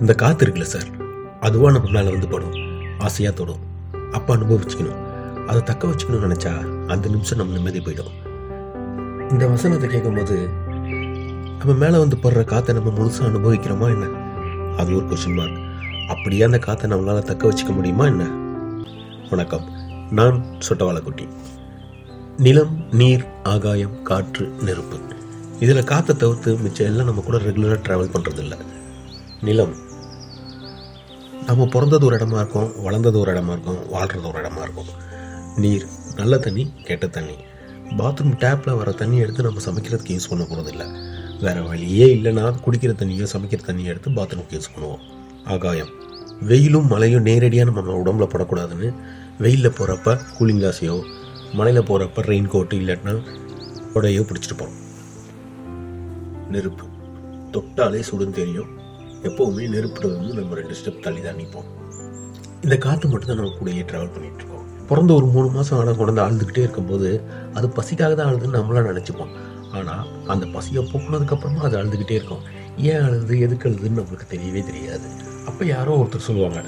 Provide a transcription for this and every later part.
இந்த காற்று இருக்குல்ல சார்? அதுவாக நம்ம மேலே வந்து படும். ஆசையாக தொடும். அப்போ அனுபவிச்சுக்கணும். அதை தக்க வச்சுக்கணும்னு நினச்சா அந்த நிமிஷம் நம்ம நிம்மதி போயிடும். இந்த வசனத்தை கேட்கும்போது நம்ம மேலே வந்து படுற காற்றை நம்ம முழுசாக அனுபவிக்கிறோமா என்ன? அது ஒரு கொஷின் மார்க் அப்படியே அந்த காற்றை நம்மளால் தக்க வச்சுக்க முடியுமா என்ன? வணக்கம். நான் சொட்டவாளக்குட்டி. நிலம் நீர் ஆகாயம் காற்று நெருப்பு. இதில் காற்றை தவிர்த்து மிச்சம் எல்லாம் நம்ம கூட ரெகுலராக ட்ராவல் பண்ணுறதில்ல நிலம் நம்ம பிறந்தது ஒரு இடமா இருக்கும் வளர்ந்தது ஒரு இடமா இருக்கும் வாழ்கிறது ஒரு இடமா இருக்கும். நீர் நல்ல தண்ணி கெட்ட தண்ணி. பாத்ரூம் டேப்பில் வர தண்ணி எடுத்து நம்ம சமைக்கிறதுக்கு யூஸ் பண்ண போகிறதில்ல வேறு வழியே இல்லைன்னா குடிக்கிற தண்ணியோ சமைக்கிற தண்ணியோ எடுத்து பாத்ரூமுக்கு யூஸ் பண்ணுவோம். ஆகாயம். வெயிலும் மழையும் நேரடியாக நம்ம உடம்புல படக்கூடாதுன்னு வெயிலில் போகிறப்ப கூலிங் கிளாஸையோ மழையில் போகிறப்ப ரெயின் கோட்டு இல்லாட்டினா உடையோ பிடிச்சிட்டு போகிறோம் நெருப்பு. தொட்டாலே சுடும் தெரியும். எப்போவுமே நெருப்புறது வந்து நம்ம ரெண்டு ஸ்டெப் தள்ளி தான் நிற்போம் இந்த காற்று மட்டும்தான் நம்ம கூடயே ட்ராவல் பண்ணிட்டு இருக்கோம். பிறந்த ஒரு மூணு மாதம் ஆனால் குழந்தை அழுதுகிட்டே இருக்கும்போது அது பசிக்காக தான் அழுதுன்னு நம்மளாம் நினச்சிப்போம். ஆனால் அந்த பசியை போக்குனதுக்கப்புறமா அது அழுதுகிட்டே இருக்கும். ஏன் அழுது எதுக்கு அழுதுன்னு நம்மளுக்கு தெரியவே தெரியாது. அப்போ யாரோ ஒருத்தர் சொல்லுவாங்க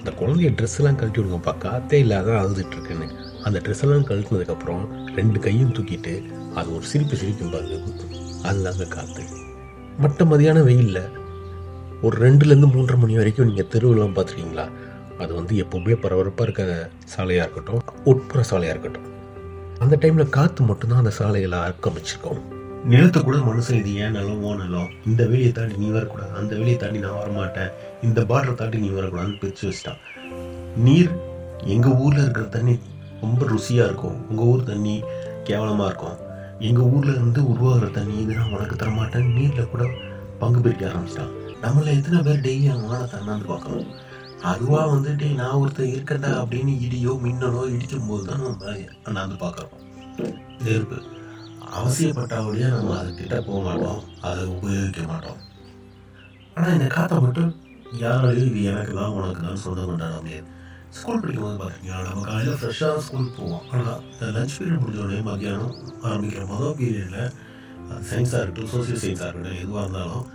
இந்த குழந்தைய ட்ரெஸ் எல்லாம் கழட்டி விடுங்கப்பா காத்தே இல்லாத அழுதுட்டுருக்குன்னு அந்த ட்ரெஸ் எல்லாம் கழட்டினதுக்கப்புறம் ரெண்டு கையும் தூக்கிட்டு அது ஒரு சிரிப்பு சிரிக்கும் பாருங்க அதுதாங்க காற்று மற்ற மதியான வெயிலில் ஒரு ரெண்டுலேருந்து மூன்றரை மணி வரைக்கும் நீங்கள் தெருவெல்லாம் பார்த்துருக்கீங்களா? அது வந்து எப்போவுமே பரபரப்பாக இருக்க சாலையாக இருக்கட்டும் உட்புற சாலையாக இருக்கட்டும். அந்த டைமில் காற்று மட்டும்தான் அந்த சாலைகளை ஆக்கிரமிச்சிருக்கோம். நிலத்தை கூட மனுஷன் இது ஏன் நிலம் ஓ நிலம்? இந்த வேலையை தாண்டி நீ வரக்கூடாது அந்த வேலையை தாண்டி நான் வரமாட்டேன் இந்த பார்டரை தாண்டி நீ வரக்கூடாதுன்னு பிரித்து வச்சிட்டான். நீர் எங்கள் ஊரில் இருக்கிற தண்ணி ரொம்ப ருசியாக இருக்கும். உங்கள் ஊர் தண்ணி கேவலமாக இருக்கும். எங்கள் ஊரில் இருந்து உருவாகிற தண்ணி இது நான் உனக்கு தரமாட்டேன் நீரில் கூட பங்கு பிரிக்க ஆரம்பிச்சிட்டான். நம்மள எத்தனை பேர் டெய்லி அவங்க வாழ தண்ணாந்து பார்க்கணும். அதுவா வந்துட்டு நான் ஒருத்தர் இருக்கட்டா அப்படின்னு இடியோ மின்னலோ இடிக்கும் போது தான் நம்ம அண்ணாந்து பார்க்குறோம். நெருப்பு அவசியப்பட்டாவுடைய நம்ம அதுக்கிட்ட போக மாட்டோம். அதை உபயோகிக்க மாட்டோம். ஆனால் இந்த காற்றை மட்டும் யாராலையும் இது? எனக்கு தான் உனக்கு தான் சொல்ல கொண்டாட முடியாது ஸ்கூல் படிக்கும்போது பார்த்தீங்கன்னா நம்ம காலையில் ஃப்ரெஷ்ஷாக ஸ்கூல் போவோம். ஆனால் இந்த லஞ்ச் பீரியட் முடிஞ்ச உடனே மத்தியானம் ஆரம்பிக்கிற மொதல் பீரியடில் சயின்ஸாக இருக்கட்டும் சோசியல் சயின்ஸாக இருக்கட்டும் எதுவாக இருந்தாலும்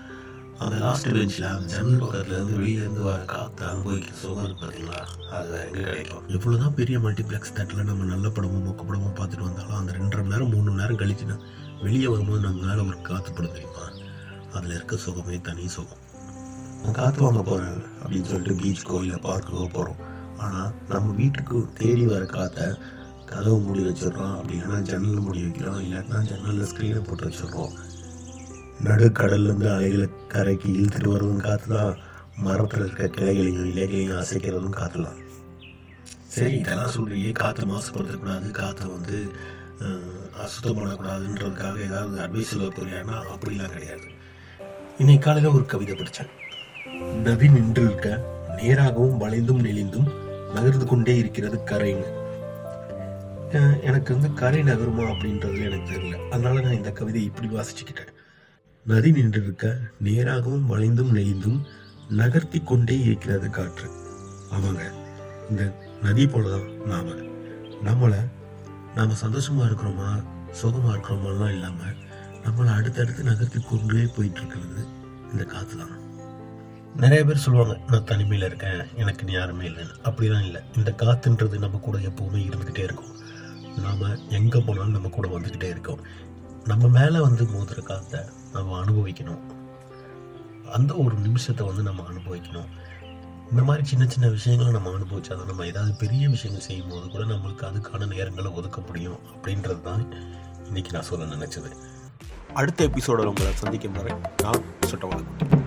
அந்த லாஸ்ட் பெஞ்சில் அந்த ஜன்னல் பக்கத்துலேருந்து வெளியிலேருந்து வர காற்று அனுபவிக்க சுகம் பார்த்தீங்களா அது வேற எங்கே கிடைக்கும் எவ்வளோதான் பெரிய மல்டிப்ளெக்ஸ் தட்டில் நம்ம நல்ல படமும் மொக்க படமும் பார்த்துட்டு வந்தாலும் அந்த ரெண்டரை மணி நேரம் மூணு மணி நேரம் கழிச்சுன்னா வெளியே வரும்போது நம்ம மேலே ஒரு காற்று படம் தெரியுமா? அதில் இருக்க சுகமே தனி சுகம். நான் காற்று வாங்க போகிறேன் அப்படின்னு சொல்லிட்டு பீச்சுக்கோ இல்லை பார்க்குக்கோ போகிறோம் ஆனால் நம்ம வீட்டுக்கு தேடி வர காற்றை கதவு மூடி வச்சிடுறோம். அப்படின்னா ஜன்னல் மூடி வைக்கிறோம். இல்லாட்டினா ஜன்னலில் ஸ்க்ரீனை போட்டு வச்சிடுறோம். நடுக்கடல்லேருந்து அலைகளை கரைக்கு இழுத்துட்டு வரதும் காற்று தான் மரத்தில் இருக்க கிளைகளையும் இலைகளையும் அசைக்கிறதும் காற்று தான் சரி இதெல்லாம் சொல்லியே காற்றை மாசுபடுத்தக்கூடாது காற்றை வந்து அசுத்தம் பண்ணக்கூடாதுன்றதுக்காக ஏதாவது அட்வைஸ் சொல்ல போறியான்னா அப்படிலாம் கிடையாது. இன்னைக்கு காலையில் ஒரு கவிதை படித்தேன் நதி நின்று இருக்க நேராகவும் வளைந்தும் நெளிந்தும் நகர்ந்து கொண்டே இருக்கிறது கரைன்னு. எனக்கு வந்து கரை நகருமா அப்படின்றது எனக்கு தெரியல. அதனால நான் இந்த கவிதையை இப்படி வாசிச்சுக்கிட்டேன். நதி நின்றிருக்க நேராகவும் வளைந்தும் நெய்ந்தும் நகர்த்தி கொண்டே இருக்கிறது காற்று. அவங்க இந்த நதி போலதான் நாம. நம்மளை நாம சந்தோஷமா இருக்கிறோமா சுகமா இருக்கிறோமாலாம் இல்லாம நம்மளை அடுத்தடுத்து நகர்த்தி கொண்டே போயிட்டு இருக்கிறது இந்த காற்று தான். நிறைய பேர் சொல்லுவாங்க நான் தனிமையில் இருக்கேன் எனக்கு நீ யாருமே இல்லைன்னு. அப்படிலாம் இல்லை. இந்த காற்றுன்றது நம்ம கூட எப்போவுமே இருந்துக்கிட்டே இருக்கும். நாம் எங்கே போனாலும் நம்ம கூட வந்துக்கிட்டே இருக்கோம். நம்ம மேலே வந்து மோதுற காற்றை நம்ம அனுபவிக்கணும். அந்த ஒரு நிமிஷத்தை வந்து நம்ம அனுபவிக்கணும். இந்த மாதிரி சின்ன சின்ன விஷயங்களை நம்ம அனுபவிச்சாதான் நம்ம ஏதாவது பெரிய விஷயங்கள் செய்யும் போது கூட நம்மளுக்கு அதுக்கான நேரங்களை ஒதுக்க முடியும் அப்படின்றது தான் இன்னைக்கு நான் சொல்ல நினச்சது. அடுத்த எபிசோட உங்களை சந்திக்கும் வரை நான் சொட்டவாளக்குட்டி